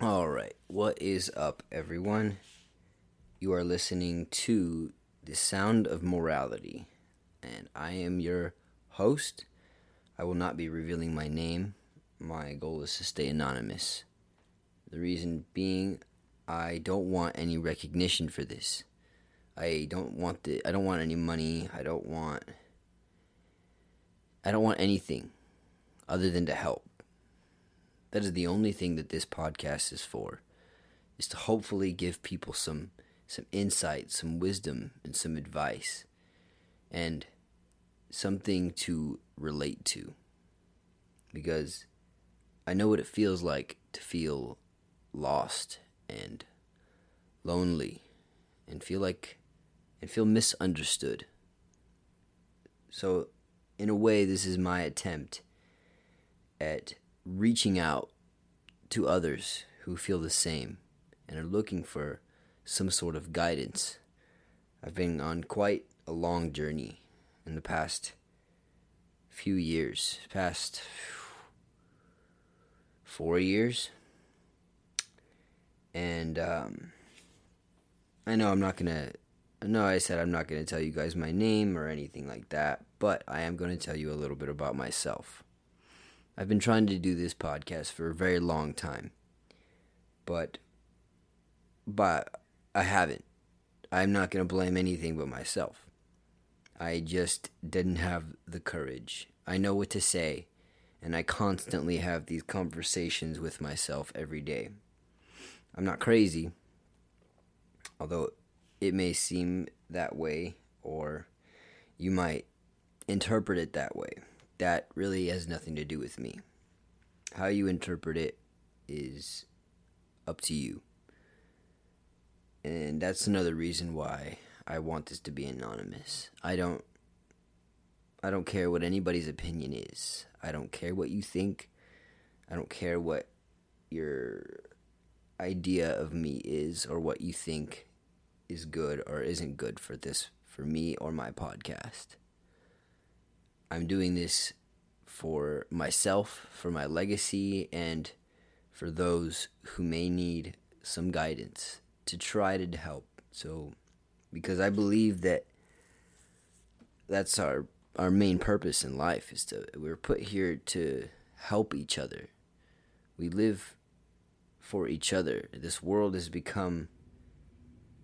All right, what is up, everyone? You are listening to The Sound of Morality, and I am your host. I will not be revealing my name. My goal is to stay anonymous. The reason being, I don't want any recognition for this. I don't want the I don't want any money. I don't want I don't want anything other than to help. That is the only thing that this podcast is for. Is to hopefully give people some some insight, some wisdom and some advice and something to relate to. Because I know what it feels like to feel lost and lonely and feel like and feel misunderstood. So, in a way, this is my attempt at reaching out to others who feel the same and are looking for some sort of guidance. I've been on quite a long journey in the past few years, past four years. And um, I know I'm not going to no, I said I'm not going to tell you guys my name or anything like that, but I am going to tell you a little bit about myself. I've been trying to do this podcast for a very long time, but but I haven't. I'm not going to blame anything but myself. I just didn't have the courage. I know what to say, and I constantly have these conversations with myself every day. I'm not crazy, although it may seem that way, or you might interpret it that way. That really has nothing to do with me. How you interpret it is up to you. And that's another reason why I want this to be anonymous. I don't I don't care what anybody's opinion is. I don't care what you think. I don't care what your idea of me is or what you think is good or isn't good for this for me or my podcast. I'm doing this for myself, for my legacy, and for those who may need some guidance to try to help. So, because I believe that that's our our main purpose in life is to we're put here to help each other. We live for each other. This world has become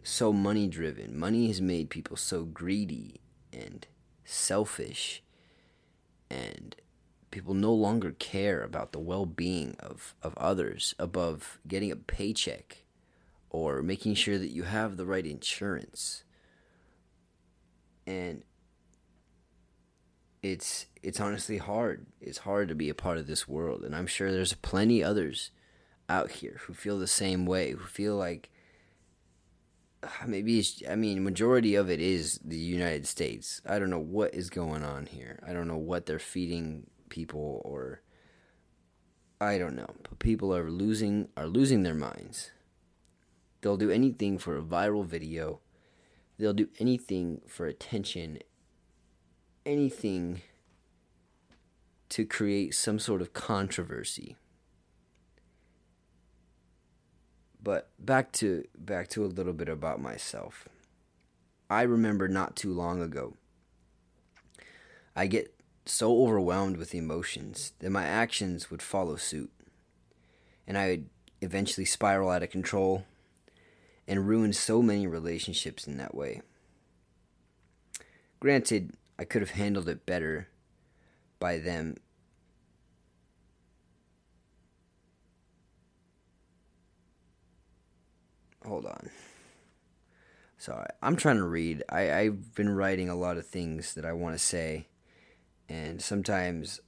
so money driven. Money has made people so greedy and selfish, and people no longer care about the well being of, of others above getting a paycheck or making sure that you have the right insurance. And it's it's honestly hard. It's hard to be a part of this world, and I'm sure there's plenty others out here who feel the same way, who feel like maybe it's, I mean, majority of it is the United States. I don't know what is going on here. I don't know what they're feeding people or I don't know. But people are losing are losing their minds. They'll do anything for a viral video. They'll do anything for attention. Anything to create some sort of controversy. But back to back to a little bit about myself. I remember not too long ago. I get so overwhelmed with emotions that my actions would follow suit. And I would eventually spiral out of control and ruin so many relationships in that way. Granted, I could have handled it better by them hold on. Sorry, I'm trying to read. I, I've been writing a lot of things that I want to say, and sometimes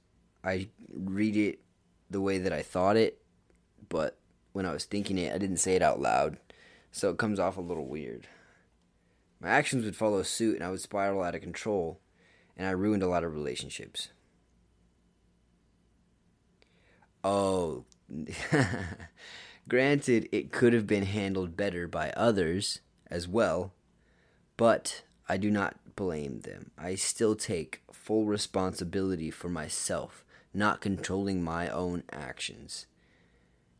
I read it the way that I thought it, but when I was thinking it, I didn't say it out loud, so it comes off a little weird. My actions would follow suit, and I would spiral out of control, and I ruined a lot of relationships. Oh. Granted, it could have been handled better by others as well, but I do not blame them. I still take full responsibility for myself not controlling my own actions.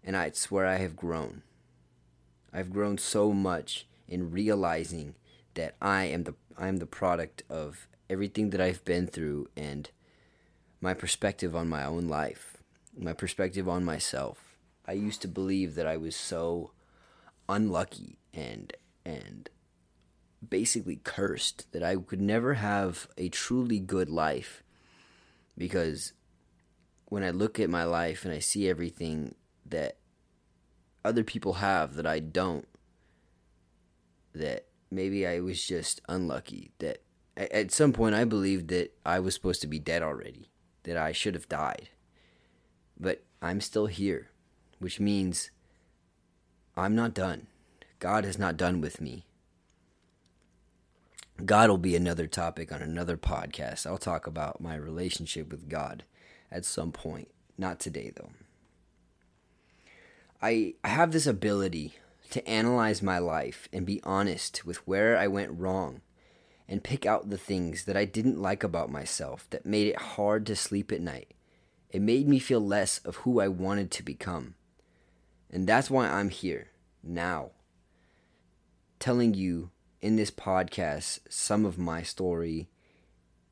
And I swear I have grown. I've grown so much in realizing that I am the I am the product of everything that I've been through and my perspective on my own life, my perspective on myself. I used to believe that I was so unlucky and and basically cursed that I could never have a truly good life because when I look at my life and I see everything that other people have that I don't that maybe I was just unlucky that at some point I believed that I was supposed to be dead already that I should have died. But I'm still here which means I'm not done God is not done with me God will be another topic on another podcast. I'll talk about my relationship with God at some point. Not today, though. I, I have this ability to analyze my life and be honest with where I went wrong and pick out the things that I didn't like about myself that made it hard to sleep at night. It made me feel less of who I wanted to become. And that's why I'm here now, telling you in this podcast some of my story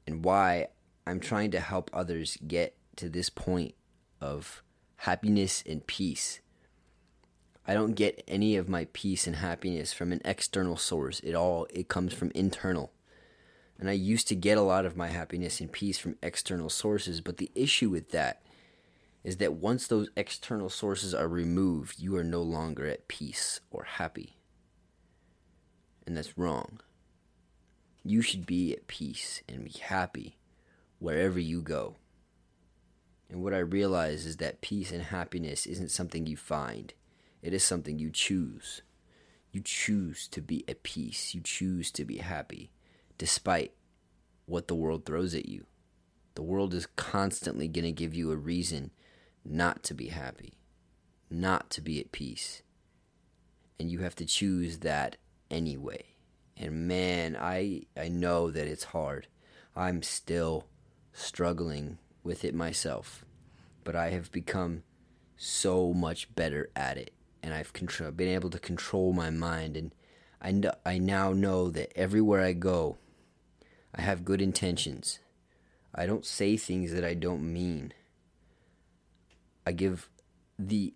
and why I'm trying to help others get to this point of happiness and peace. I don't get any of my peace and happiness from an external source. It all it comes from internal. And I used to get a lot of my happiness and peace from external sources, but the issue with that is that once those external sources are removed, you are no longer at peace or happy. And that's wrong. You should be at peace and be happy wherever you go. And what I realize is that peace and happiness isn't something you find, it is something you choose. You choose to be at peace, you choose to be happy, despite what the world throws at you. The world is constantly going to give you a reason not to be happy, not to be at peace. And you have to choose that anyway. And man, I I know that it's hard. I'm still struggling with it myself, but I have become so much better at it, and I've control, been able to control my mind, and I know, I now know that everywhere I go, I have good intentions. I don't say things that I don't mean. I give the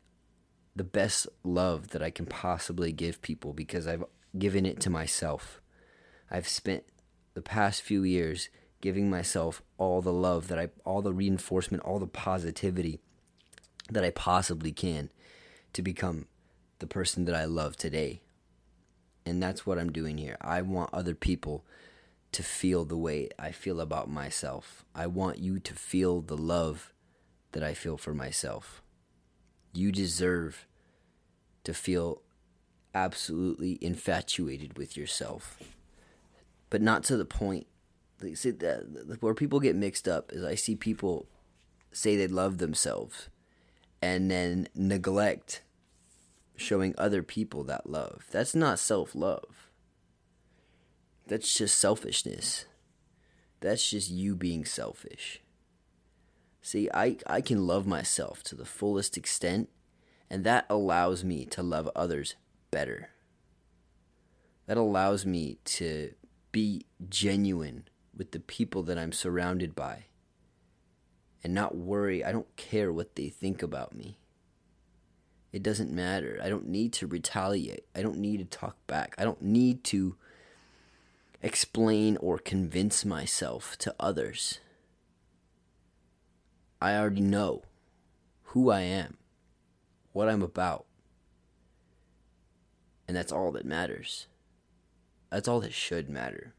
the best love that I can possibly give people because I've given it to myself. I've spent the past few years giving myself all the love that I, all the reinforcement, all the positivity that I possibly can to become the person that I love today. And that's what I'm doing here. I want other people to feel the way I feel about myself. I want you to feel the love that I feel for myself. You deserve to feel absolutely infatuated with yourself, but not to the point see where people get mixed up is I see people say they love themselves and then neglect showing other people that love. That's not self love. That's just selfishness. That's just you being selfish. See, I, I can love myself to the fullest extent, and that allows me to love others better. That allows me to be genuine with the people that I'm surrounded by and not worry. I don't care what they think about me. It doesn't matter. I don't need to retaliate. I don't need to talk back. I don't need to explain or convince myself to others. I already know who I am, what I'm about. And that's all that matters. That's all that should matter.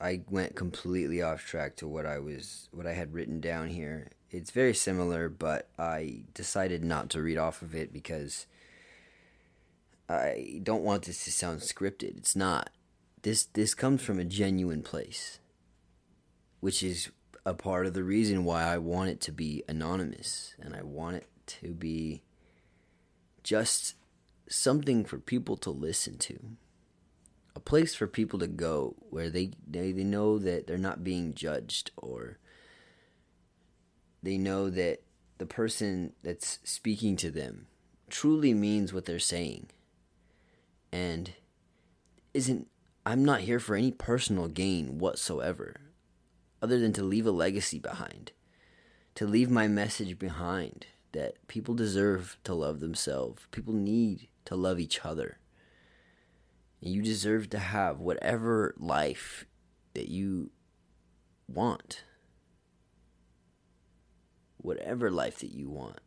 I went completely off track to what I was what I had written down here. It's very similar, but I decided not to read off of it because I don't want this to sound scripted. It's not. This this comes from a genuine place, which is a part of the reason why I want it to be anonymous and I want it to be just something for people to listen to. a place for people to go where they, they, they know that they're not being judged or they know that the person that's speaking to them truly means what they're saying and isn't I'm not here for any personal gain whatsoever other than to leave a legacy behind to leave my message behind that people deserve to love themselves. People need to love each other. And you deserve to have whatever life that you want. Whatever life that you want.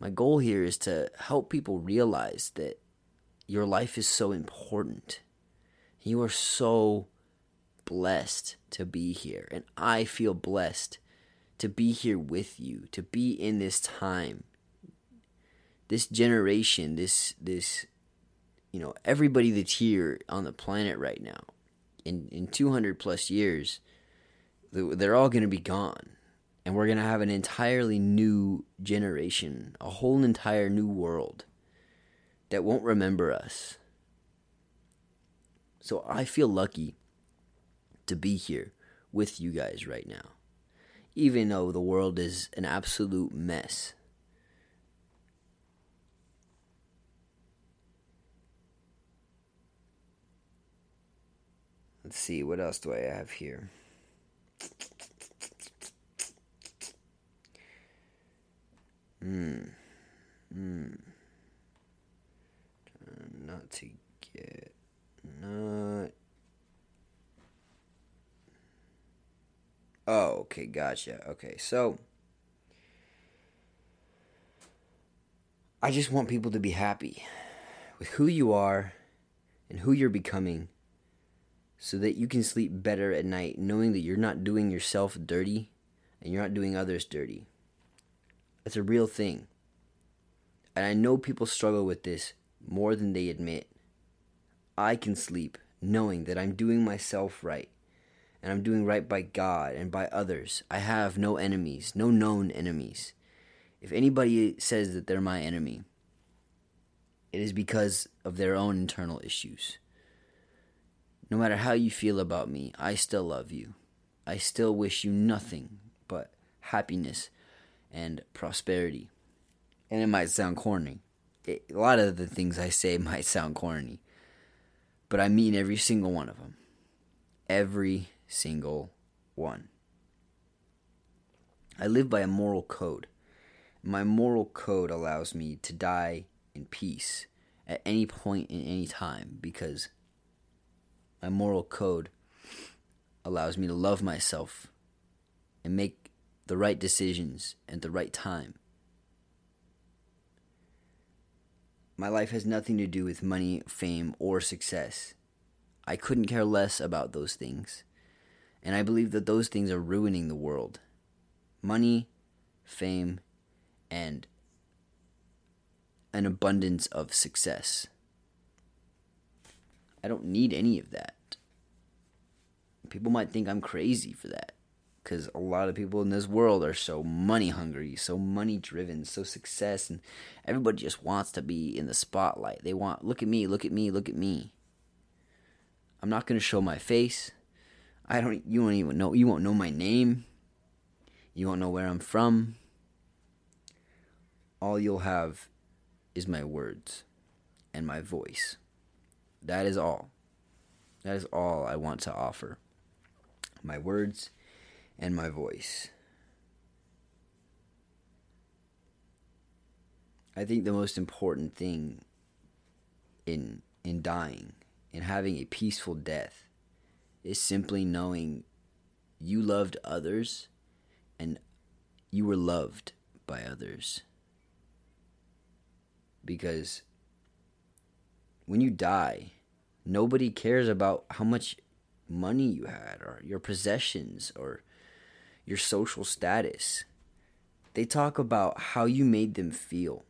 My goal here is to help people realize that your life is so important. You are so blessed to be here. And I feel blessed to be here with you, to be in this time. This generation, this this you know, everybody that's here on the planet right now in in 200 plus years, they're all going to be gone and we're going to have an entirely new generation, a whole entire new world that won't remember us. So I feel lucky to be here with you guys right now, even though the world is an absolute mess. Let's see, what else do I have here? Hmm. Hmm. Not to get. Not. Oh, okay, gotcha. Okay, so. I just want people to be happy with who you are and who you're becoming so that you can sleep better at night knowing that you're not doing yourself dirty and you're not doing others dirty. It's a real thing. And I know people struggle with this more than they admit. I can sleep knowing that I'm doing myself right and I'm doing right by God and by others. I have no enemies, no known enemies. If anybody says that they're my enemy, it is because of their own internal issues. No matter how you feel about me, I still love you. I still wish you nothing but happiness and prosperity. And it might sound corny. It, a lot of the things I say might sound corny, but I mean every single one of them. Every single one. I live by a moral code. My moral code allows me to die in peace at any point in any time because my moral code allows me to love myself and make the right decisions at the right time. My life has nothing to do with money, fame, or success. I couldn't care less about those things. And I believe that those things are ruining the world. Money, fame, and an abundance of success. I don't need any of that. People might think I'm crazy for that because a lot of people in this world are so money hungry, so money driven, so success, and everybody just wants to be in the spotlight. They want, look at me, look at me, look at me. I'm not gonna show my face. I don't. You won't even know. You won't know my name. You won't know where I'm from. All you'll have is my words and my voice. That is all. That is all I want to offer. My words and my voice. I think the most important thing in in dying and having a peaceful death is simply knowing you loved others and you were loved by others. Because when you die, nobody cares about how much money you had or your possessions or your social status. They talk about how you made them feel.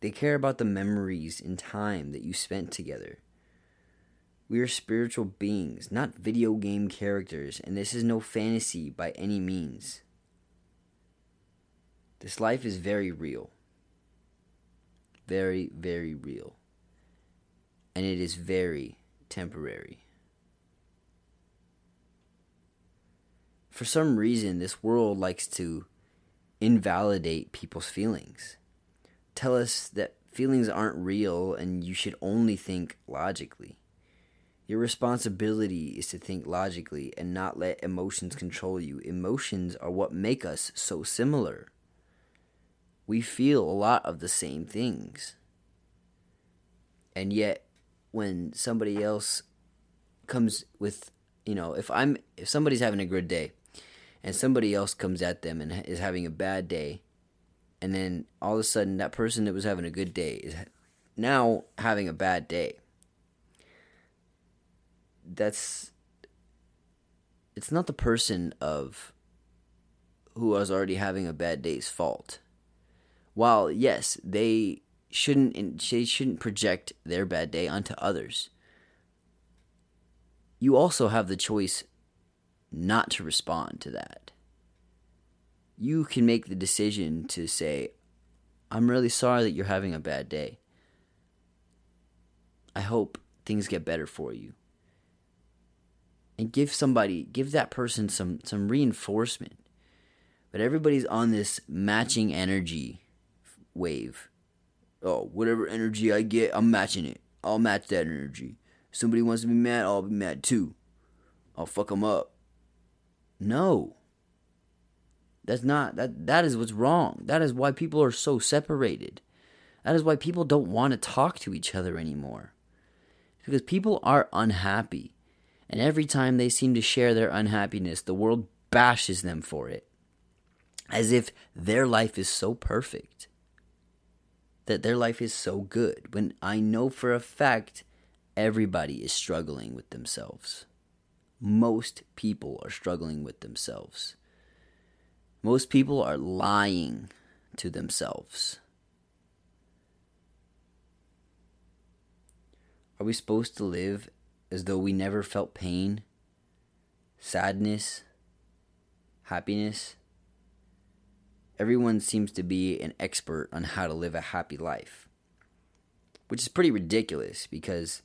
They care about the memories and time that you spent together. We are spiritual beings, not video game characters, and this is no fantasy by any means. This life is very real. Very, very real. and it is very temporary. For some reason, this world likes to invalidate people's feelings. Tell us that feelings aren't real and you should only think logically. Your responsibility is to think logically and not let emotions control you. Emotions are what make us so similar. We feel a lot of the same things. And yet, when somebody else comes with, you know, if I'm, if somebody's having a good day and somebody else comes at them and is having a bad day, and then all of a sudden that person that was having a good day is now having a bad day that's it's not the person of who was already having a bad day's fault. While yes, they shouldn't they shouldn't project their bad day onto others. You also have the choice not to respond to that. You can make the decision to say, I'm really sorry that you're having a bad day. I hope things get better for you. And give somebody give that person some some reinforcement. But everybody's on this matching energy wave. Oh whatever energy i get i'm matching it. I'll match that energy. Somebody wants to be mad i'll be mad too. I'll fuck them up no. That's not that that is what's wrong. That is why people are so separated. That is why people don't want to talk to each other anymore. Because people are unhappy and every time they seem to share their unhappiness, the world bashes them for it, as if their life is so perfect, that their life is so good, when I know for a fact everybody is struggling with themselves. Most people are struggling with themselves. Most people are lying to themselves. Are we supposed to live as though we never felt pain, sadness, happiness. Everyone seems to be an expert on how to live a happy life, which is pretty ridiculous because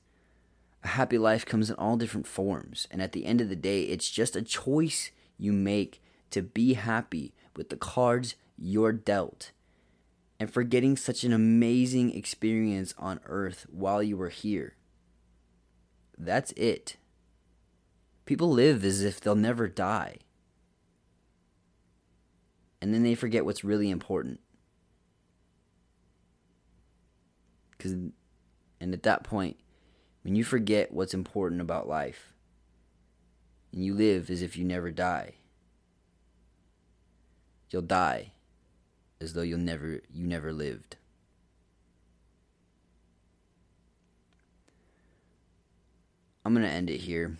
a happy life comes in all different forms. And at the end of the day, it's just a choice you make to be happy with the cards you're dealt and for getting such an amazing experience on earth while you were here. That's it. People live as if they'll never die. And then they forget what's really important. Cuz and at that point, when you forget what's important about life, and you live as if you never die, you'll die as though you'll never you never lived. I'm going to end it here.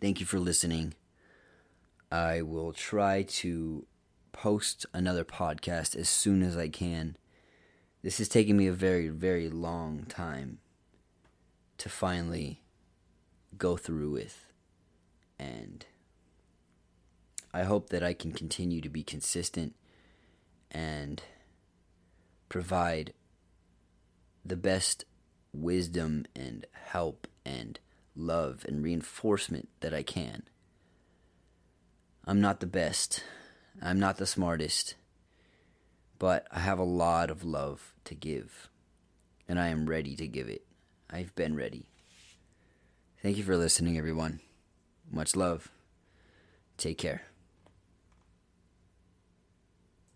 Thank you for listening. I will try to post another podcast as soon as I can. This is taking me a very, very long time to finally go through with. And I hope that I can continue to be consistent and provide the best wisdom and help and love and reinforcement that I can. I'm not the best. I'm not the smartest. But I have a lot of love to give. And I am ready to give it. I've been ready. Thank you for listening, everyone. Much love. Take care.